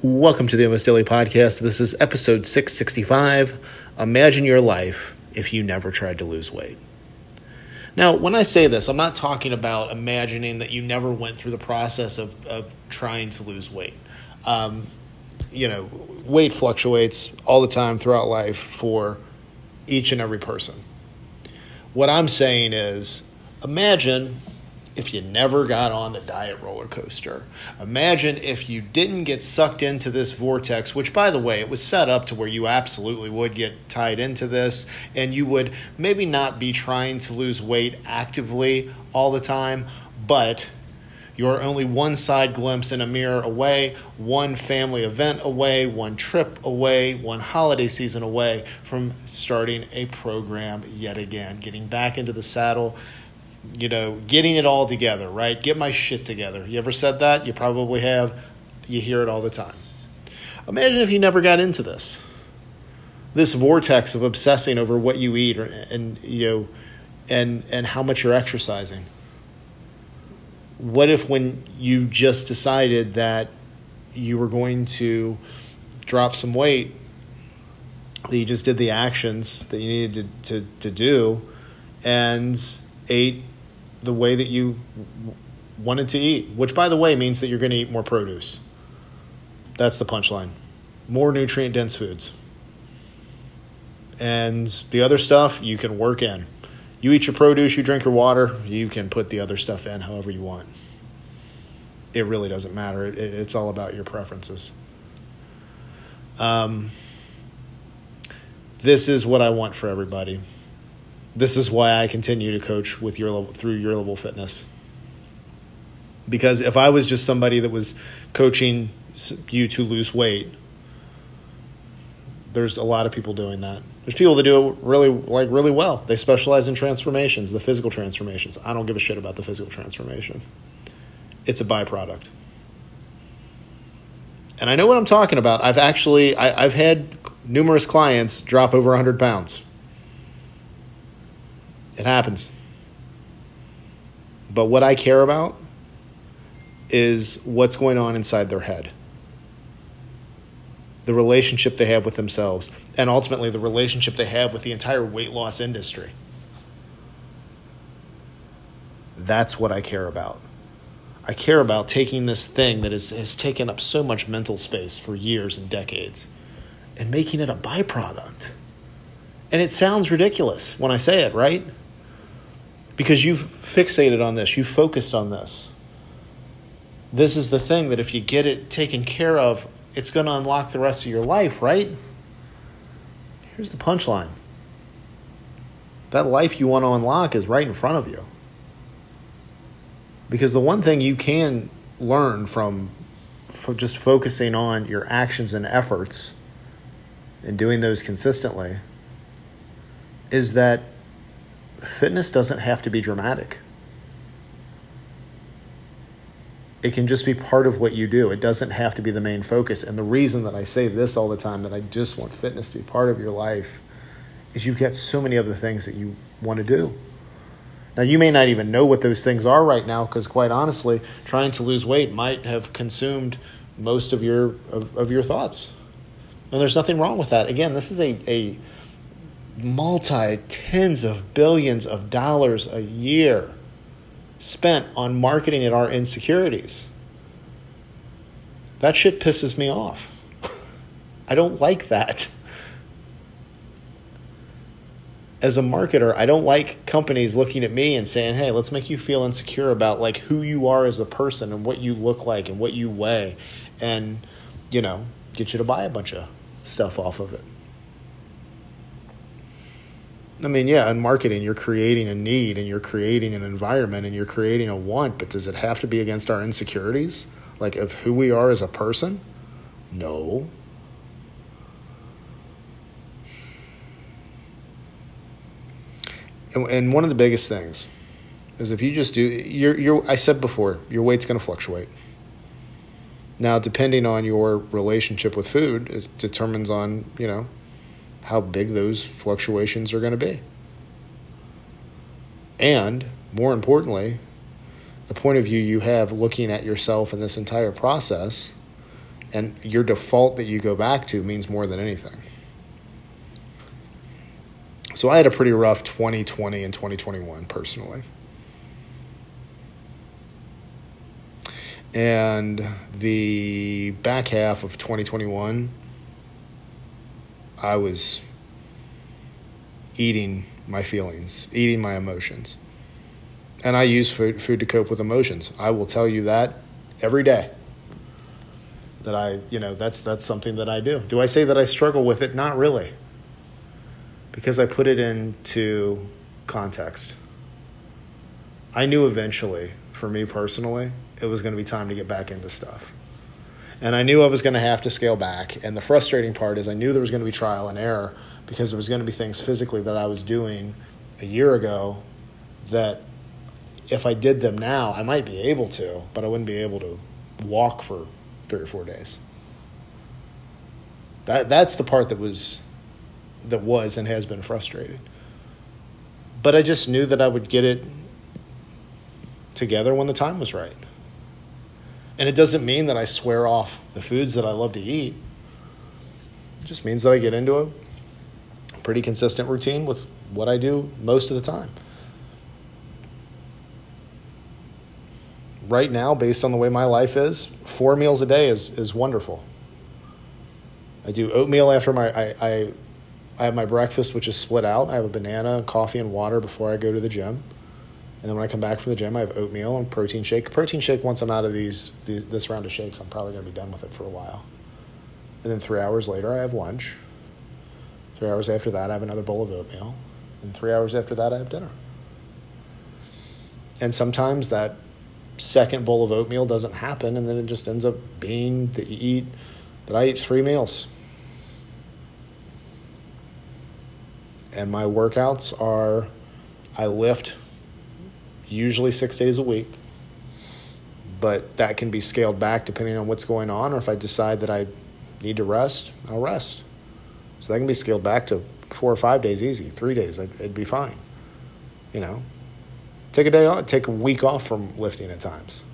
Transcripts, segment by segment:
Welcome to the Almost Daily Podcast. This is episode 665. Imagine your life if you never tried to lose weight. Now, when I say this, I'm not talking about imagining that you never went through the process of, of trying to lose weight. Um, you know, weight fluctuates all the time throughout life for each and every person. What I'm saying is imagine if you never got on the diet roller coaster. Imagine if you didn't get sucked into this vortex, which, by the way, it was set up to where you absolutely would get tied into this, and you would maybe not be trying to lose weight actively all the time, but you're only one side glimpse in a mirror away, one family event away, one trip away, one holiday season away from starting a program yet again, getting back into the saddle you know, getting it all together, right? Get my shit together. You ever said that? You probably have. You hear it all the time. Imagine if you never got into this. This vortex of obsessing over what you eat or, and you know and and how much you're exercising. What if when you just decided that you were going to drop some weight, that you just did the actions that you needed to, to, to do and ate the way that you wanted to eat, which, by the way, means that you're going to eat more produce. That's the punchline. More nutrient dense foods. And the other stuff you can work in. You eat your produce, you drink your water, you can put the other stuff in however you want. It really doesn't matter. It, it's all about your preferences. Um, this is what I want for everybody this is why I continue to coach with your level through your level fitness. Because if I was just somebody that was coaching you to lose weight, there's a lot of people doing that. There's people that do it really like really well. They specialize in transformations, the physical transformations. I don't give a shit about the physical transformation. It's a byproduct. And I know what I'm talking about. I've actually I, I've had numerous clients drop over 100 pounds it happens. But what I care about is what's going on inside their head. The relationship they have with themselves, and ultimately the relationship they have with the entire weight loss industry. That's what I care about. I care about taking this thing that is, has taken up so much mental space for years and decades and making it a byproduct. And it sounds ridiculous when I say it, right? Because you've fixated on this, you've focused on this. This is the thing that if you get it taken care of, it's going to unlock the rest of your life, right? Here's the punchline that life you want to unlock is right in front of you. Because the one thing you can learn from, from just focusing on your actions and efforts and doing those consistently is that fitness doesn't have to be dramatic. It can just be part of what you do. It doesn't have to be the main focus. And the reason that I say this all the time, that I just want fitness to be part of your life, is you've got so many other things that you want to do. Now, you may not even know what those things are right now because, quite honestly, trying to lose weight might have consumed most of your of, of your thoughts. And there's nothing wrong with that. Again, this is a, a multi tens of billions of dollars a year spent on marketing at our insecurities. That shit pisses me off. I don't like that. As a marketer, I don't like companies looking at me and saying, "Hey, let's make you feel insecure about like who you are as a person and what you look like and what you weigh." And, you know, get you to buy a bunch of stuff off of it. I mean, yeah, in marketing, you're creating a need and you're creating an environment and you're creating a want, but does it have to be against our insecurities? Like of who we are as a person? No. And, one of the biggest things is if you just do, your your I said before, your weight's going to fluctuate. Now, depending on your relationship with food, it determines on you know how big those fluctuations are going to be. And more importantly, the point of view you have looking at yourself in this entire process, And your default that you go back to means more than anything. So I had a pretty rough 2020 and 2021 personally. And the back half of 2021, I was eating my feelings, eating my emotions. And I use food, food to cope with emotions. I will tell you that every day. That I, you know, that's that's something that I do. Do I say that I struggle with it? Not really. Because I put it into context. I knew eventually, for me personally, it was going to be time to get back into stuff. And I knew I was going to have to scale back. And the frustrating part is I knew there was going to be trial and error because there was going to be things physically that I was doing a year ago that if I did them now, I might be able to, but I wouldn't be able to walk for three or four days. That that's the part that was that was and has been frustrated. But I just knew that I would get it together when the time was right. And it doesn't mean that I swear off the foods that I love to eat. It just means that I get into a pretty consistent routine with what I do most of the time. Right now, based on the way my life is, four meals a day is, is wonderful. I do oatmeal after my I, I I have my breakfast, which is split out. I have a banana, coffee, and water before I go to the gym. And then when I come back from the gym, I have oatmeal and protein shake. Protein shake, once I'm out of these, these this round of shakes, I'm probably going to be done with it for a while. And then three hours later, I have lunch. Three hours after that, I have another bowl of oatmeal. And three hours after that, I have dinner. And sometimes that second bowl of oatmeal doesn't happen, and then it just ends up being that you eat, that I eat three meals. And my workouts are I lift usually six days a week, but that can be scaled back depending on what's going on, or if I decide that I need to rest, I'll rest. So that can be scaled back to four or five days easy, three days, it'd be fine. You know, take a day off, take a week off from lifting at times.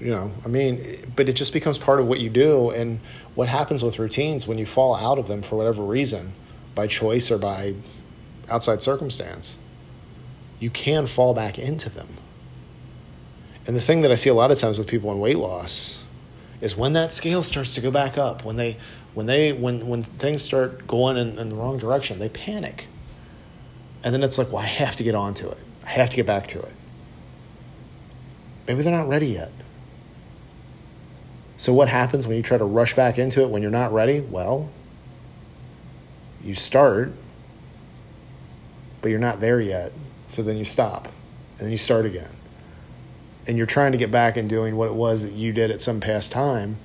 You know i mean but it just becomes part of what you do. And what happens with routines when you fall out of them for whatever reason by choice or by outside circumstance you can fall back into them. And the thing that i see a lot of times with people in weight loss is when that scale starts to go back up when they when they when when things start going in, in the wrong direction they panic. And then it's like well i have to get onto it. I have to get back to it. Maybe they're not ready yet so, what happens when you try to rush back into it when you're not ready? Well, you start, but you're not there yet. So then you stop, and then you start again. And you're trying to get back and doing what it was that you did at some past time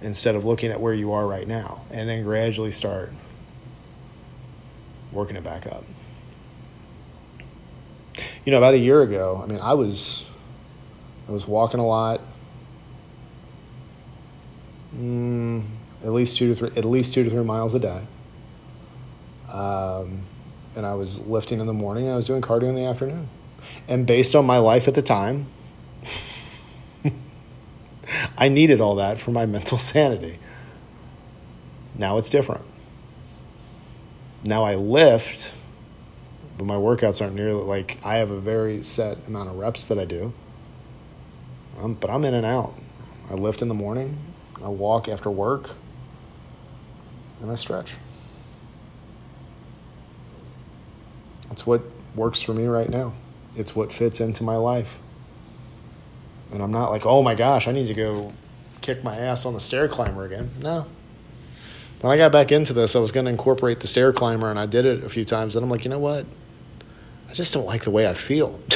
instead of looking at where you are right now. And then gradually start working it back up. You know, about a year ago, I mean, I was I was walking a lot at least two to three, at least two to three miles a day. Um, and I was lifting in the morning. I was doing cardio in the afternoon. And based on my life at the time, I needed all that for my mental sanity. Now it's different. Now I lift, but my workouts aren't nearly like I have a very set amount of reps that I do. Um, but I'm in and out. I lift in the morning, I walk after work, and I stretch. That's what works for me right now. It's what fits into my life. And I'm not like, oh my gosh, I need to go kick my ass on the stair climber again. No. When I got back into this, I was going to incorporate the stair climber, and I did it a few times. And I'm like, you know what? I just don't like the way I feel.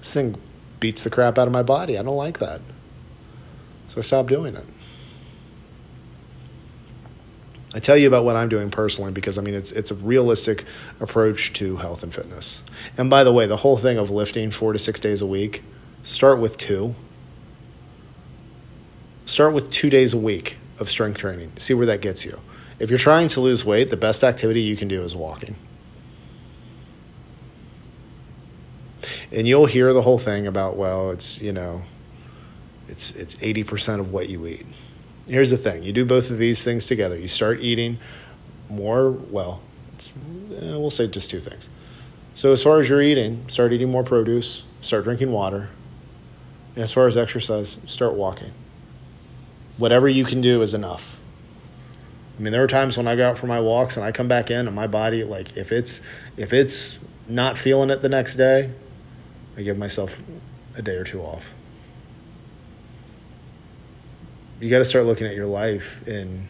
this thing beats the crap out of my body. I don't like that. So I stopped doing it. I tell you about what I'm doing personally because I mean it's it's a realistic approach to health and fitness. And by the way, the whole thing of lifting 4 to 6 days a week, start with 2. Start with 2 days a week of strength training. See where that gets you. If you're trying to lose weight, the best activity you can do is walking. and you'll hear the whole thing about well, it's you know, it's it's eighty percent of what you eat. Here's the thing: you do both of these things together. You start eating more. Well, eh, we'll say just two things. So as far as you're eating, start eating more produce. Start drinking water. And as far as exercise, start walking. Whatever you can do is enough. I mean, there are times when I go out for my walks and I come back in and my body, like if it's if it's not feeling it the next day, I give myself a day or two off. You got to start looking at your life in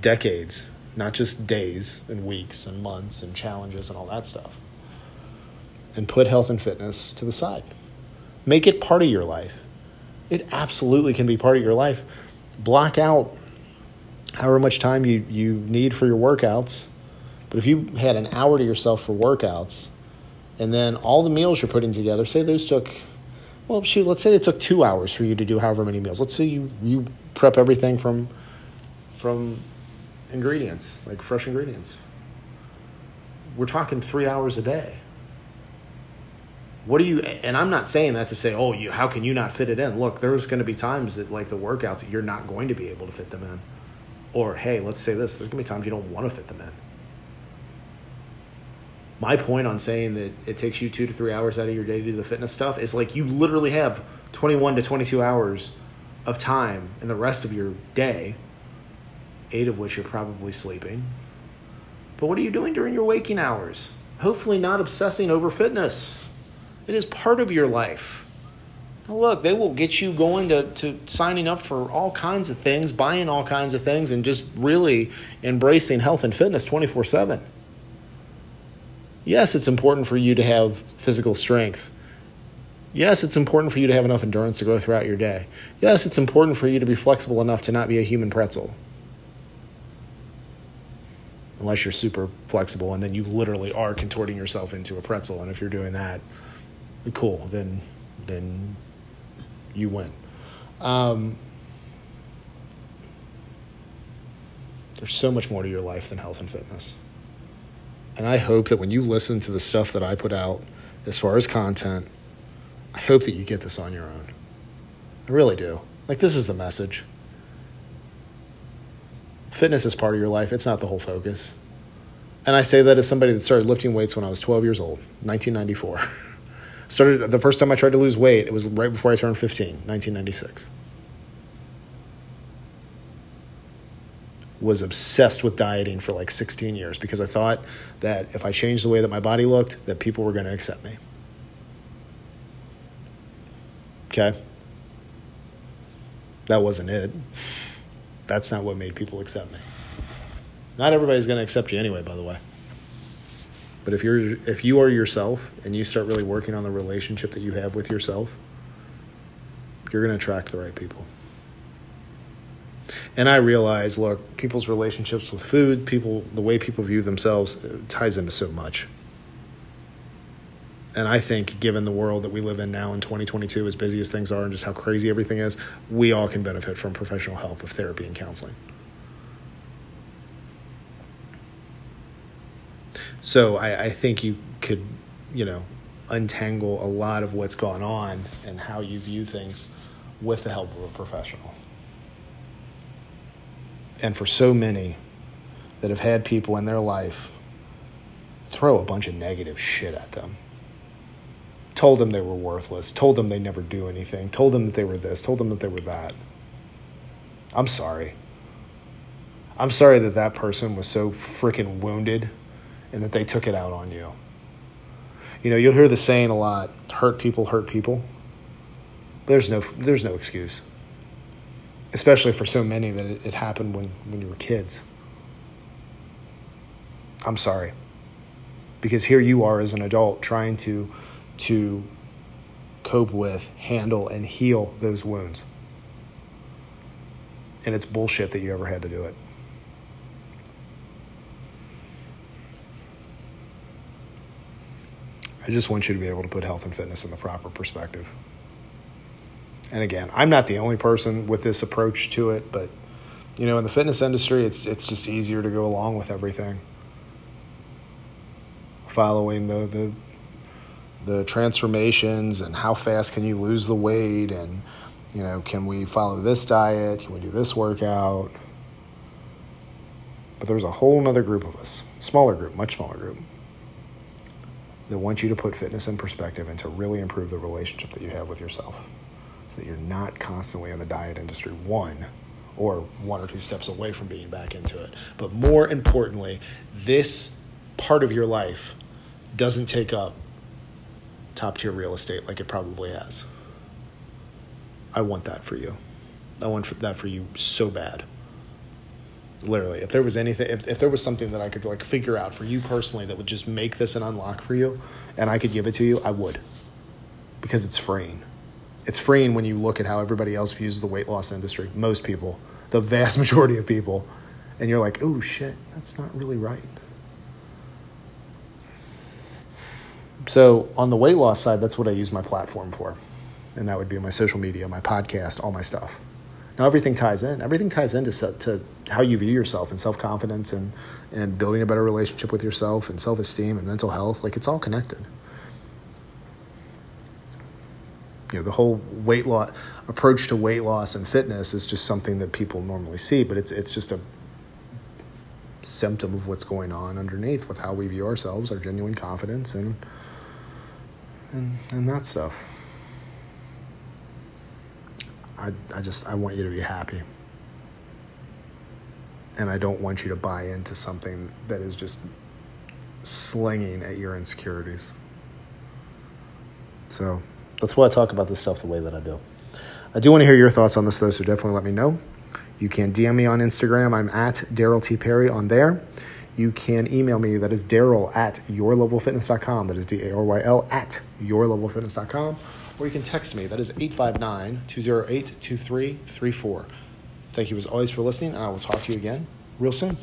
decades, not just days and weeks and months and challenges and all that stuff. And put health and fitness to the side. Make it part of your life. It absolutely can be part of your life. Block out however much time you, you need for your workouts. But if you had an hour to yourself for workouts, and then all the meals you're putting together, say those took, well, shoot, let's say it took two hours for you to do however many meals. Let's say you, you prep everything from, from ingredients, like fresh ingredients. We're talking three hours a day. What do you, and I'm not saying that to say, oh, you, how can you not fit it in? Look, there's going to be times that, like the workouts, you're not going to be able to fit them in or, hey, let's say this there's going to be times you don't want to fit them in. My point on saying that it takes you two to three hours out of your day to do the fitness stuff is like you literally have 21 to 22 hours of time in the rest of your day, eight of which you're probably sleeping. But what are you doing during your waking hours? Hopefully, not obsessing over fitness. It is part of your life. Look, they will get you going to, to signing up for all kinds of things, buying all kinds of things, and just really embracing health and fitness 24 7. Yes, it's important for you to have physical strength. Yes, it's important for you to have enough endurance to go throughout your day. Yes, it's important for you to be flexible enough to not be a human pretzel. Unless you're super flexible and then you literally are contorting yourself into a pretzel. And if you're doing that, cool, then then you win. Um, there's so much more to your life than health and fitness. And I hope that when you listen to the stuff that I put out as far as content, I hope that you get this on your own. I really do. Like, this is the message. Fitness is part of your life, it's not the whole focus. And I say that as somebody that started lifting weights when I was 12 years old, 1994. Started the first time I tried to lose weight, it was right before I turned 15, 1996. Was obsessed with dieting for like 16 years because I thought that if I changed the way that my body looked, that people were going to accept me. Okay? That wasn't it. That's not what made people accept me. Not everybody's going to accept you anyway, by the way. But if you're if you are yourself and you start really working on the relationship that you have with yourself, you're going to attract the right people. And I realize, look, people's relationships with food, people, the way people view themselves, uh, ties into so much. And I think, given the world that we live in now in 2022, as busy as things are and just how crazy everything is, we all can benefit from professional help of therapy and counseling. So I, I think you could, you know, untangle a lot of what's gone on and how you view things with the help of a professional. And for so many that have had people in their life throw a bunch of negative shit at them, told them they were worthless, told them they never do anything, told them that they were this, told them that they were that. I'm sorry. I'm sorry that that person was so freaking wounded and that they took it out on you. You know, you'll hear the saying a lot, hurt people hurt people. There's no there's no excuse. Especially for so many that it, it happened when, when you were kids. I'm sorry. Because here you are as an adult trying to to cope with, handle, and heal those wounds. And it's bullshit that you ever had to do it. I just want you to be able to put health and fitness in the proper perspective. And again, I'm not the only person with this approach to it, but you know, in the fitness industry, it's it's just easier to go along with everything. Following the the the transformations and how fast can you lose the weight and you know can we follow this diet? Can we do this workout? But there's a whole nother group of us smaller group much smaller group that want you to put fitness in perspective and to really improve the relationship that you have with yourself so that you're not constantly in the diet industry one or one or two steps away from being back into it but more importantly this part of your life doesn't take up top tier real estate like it probably has. I want that for you. I want that for you so bad. Literally, if there was anything, if, if there was something that I could like figure out for you personally that would just make this an unlock for you, and I could give it to you, I would, because it's freeing. It's freeing when you look at how everybody else views the weight loss industry. Most people, the vast majority of people, and you're like, oh shit, that's not really right. So on the weight loss side, that's what I use my platform for. And that would be my social media, my podcast, all my stuff. Now everything ties in. Everything ties into to how you view yourself and self confidence and and building a better relationship with yourself and self esteem and mental health. Like it's all connected. You know, the whole weight loss approach to weight loss and fitness is just something that people normally see, but it's it's just a symptom of what's going on underneath with how we view ourselves, our genuine confidence, and and, and that stuff. I, I just I want you to be happy. And I don't want you to buy into something that is just slinging at your insecurities. So that's why I talk about this stuff the way that I do. I do want to hear your thoughts on this though, so definitely let me know. You can DM me on Instagram. I'm at Daryl T. Perry on there you can email me. That is Daryl at yourlevelfitness.com. That is D A R Y L at yourlevelfitness.com. Or you can text me. That is 859 208 2334. Thank you as always for listening, and I will talk to you again real soon.